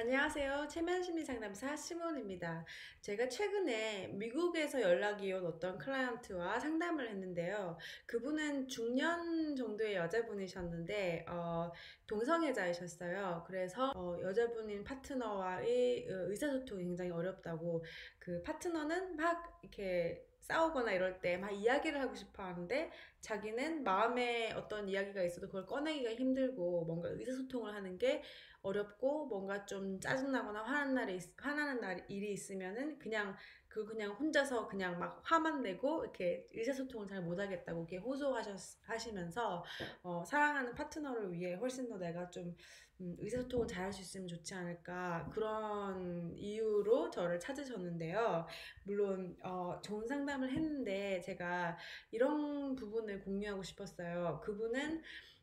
안녕하세요. 최면심리 상담사 시몬입니다. 제가 최근에 미국에서 연락이 온 어떤 클라이언트와 상담을 했는데요. 그분은 중년 정도의 여자분이셨는데 어, 동성애자이셨어요. 그래서 어, 여자분인 파트너와의 의사소통이 굉장히 어렵다고 그 파트너는 막 이렇게 싸우거나 이럴 때 막 이야기를 하고 싶어 하는데 자기는 마음에 어떤 이야기가 있어도 그걸 꺼내기가 힘들고 뭔가 의사소통을 하는 게 어렵고 뭔가 좀 짜증나거나 화난 날이 화나는 날 일이 있으면은 그냥 그 그냥 혼자서 그냥 막 화만 내고 이렇게 의사소통을 잘 못하겠다고 이렇게 호소하시면서 어, 사랑하는 파트너를 위해 훨씬 더 내가 좀 음, 의사소통을 잘 할 수 있으면 좋지 않을까 그런 이유로 저를 찾으셨는데요. 물론 어, 좋은 상담을 했는데 제가 이런 부분을 공유하고 싶었어요. 그분은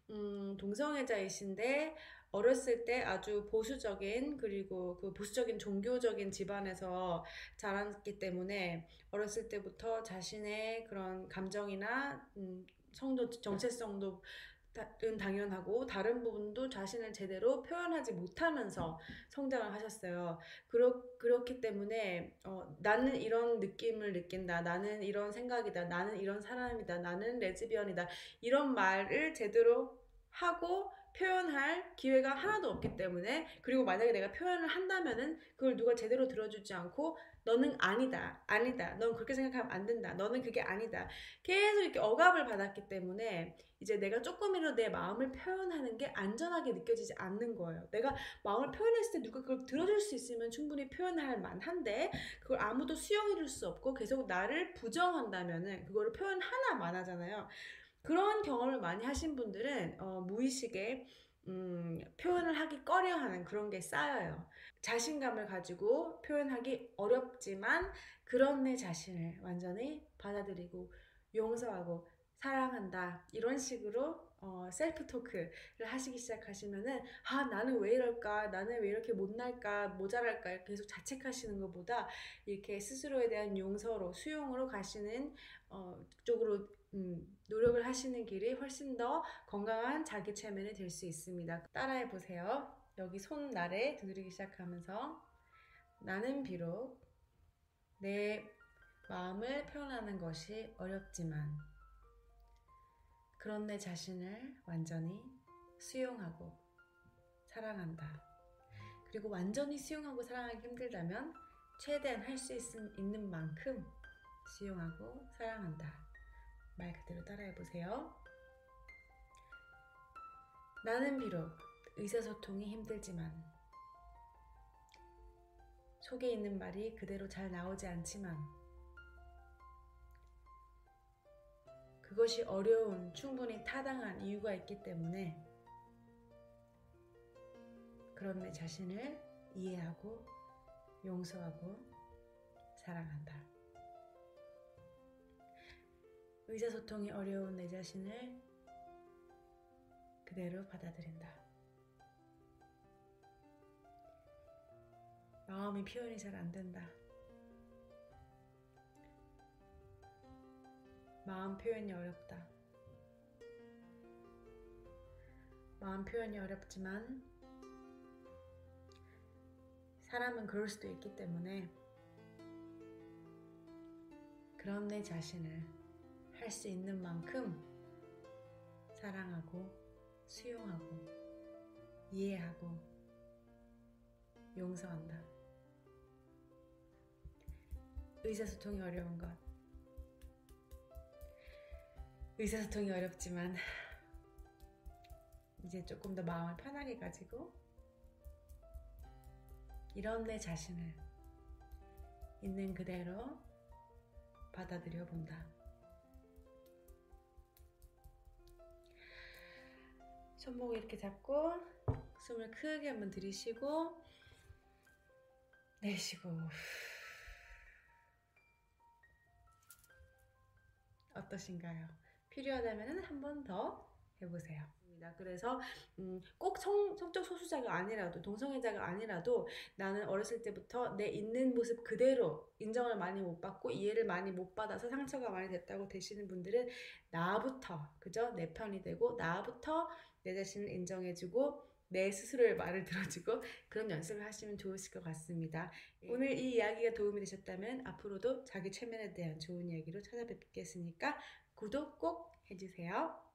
음, 동성애자이신데 어렸을 때 아주 보수적인 그리고 그 보수적인 종교적인 집안에서 자랐기 때문에 어렸을 때부터 자신의 그런 감정이나 음, 성도 정체성도 은 당연하고 다른 부분도 자신을 제대로 표현하지 못하면서 성장을 하셨어요. 그렇, 그렇기 때문에 어, 나는 이런 느낌을 느낀다. 나는 이런 생각이다. 나는 이런 사람이다. 나는 레즈비언이다. 이런 말을 제대로 하고 표현할 기회가 하나도 없기 때문에 그리고 만약에 내가 표현을 한다면은 그걸 누가 제대로 들어주지 않고 너는 아니다 아니다. 넌 그렇게 생각하면 안 된다. 너는 그게 아니다. 계속 이렇게 억압을 받았기 때문에 이제 내가 조금이라도 내 마음을 표현하는 게 안전하게 느껴지지 않는 거예요. 내가 마음을 표현했을 때 누가 그걸 들어줄 수 있으면 충분히 표현할 만한데 그걸 아무도 수용해 줄 수 없고 계속 나를 부정한다면은 그거를 표현 하나만 하잖아요 그런 경험을 많이 하신 분들은 어, 무의식에 음, 표현을 하기 꺼려하는 그런 게 쌓여요. 자신감을 가지고 표현하기 어렵지만 그런 내 자신을 완전히 받아들이고 용서하고 사랑한다. 이런 식으로 어, 셀프 토크를 하시기 시작하시면은 아 나는 왜 이럴까? 나는 왜 이렇게 못날까? 모자랄까? 계속 자책하시는 것보다 이렇게 스스로에 대한 용서로 수용으로 가시는 어, 쪽으로 음, 하시는 길이 훨씬 더 건강한 자기 체면이 될 수 있습니다. 따라해 보세요. 여기 손 나래 두드리기 시작하면서 나는 비록 내 마음을 표현하는 것이 어렵지만 그런 내 자신을 완전히 수용하고 사랑한다. 그리고 완전히 수용하고 사랑하기 힘들다면 최대한 할 수 있는 만큼 수용하고 사랑한다. 말 그대로 따라해 보세요. 나는 비록 의사소통이 힘들지만 속에 있는 말이 그대로 잘 나오지 않지만 그것이 어려운 충분히 타당한 이유가 있기 때문에 그런 내 자신을 이해하고 용서하고 사랑한다. 의사소통이 어려운 내 자신을 그대로 받아들인다. 마음이 표현이 잘 안 된다. 마음 표현이 어렵다. 마음 표현이 어렵지만 사람은 그럴 수도 있기 때문에 그런 내 자신을 할 수 있는 만큼 사랑하고 수용하고 이해하고 용서한다. 의사소통이 어려운 것 의사소통이 어렵지만 이제 조금 더 마음을 편하게 가지고 이런 내 자신을 있는 그대로 받아들여 본다. 손목을 이렇게 잡고 숨을 크게 한번 들이쉬고 내쉬고 어떠신가요? 필요하다면 한 번 더 해보세요. 그래서 음, 꼭 성, 성적 소수자가 아니라도 동성애자가 아니라도 나는 어렸을 때부터 내 있는 모습 그대로 인정을 많이 못 받고 이해를 많이 못 받아서 상처가 많이 됐다고 되시는 분들은 나부터 그죠 내 편이 되고 나부터 내 자신을 인정해주고 내 스스로의 말을 들어주고 그런 연습을 하시면 좋으실 것 같습니다. 오늘 이 이야기가 도움이 되셨다면 앞으로도 자기 최면에 대한 좋은 이야기로 찾아뵙겠으니까 구독 꼭 해주세요.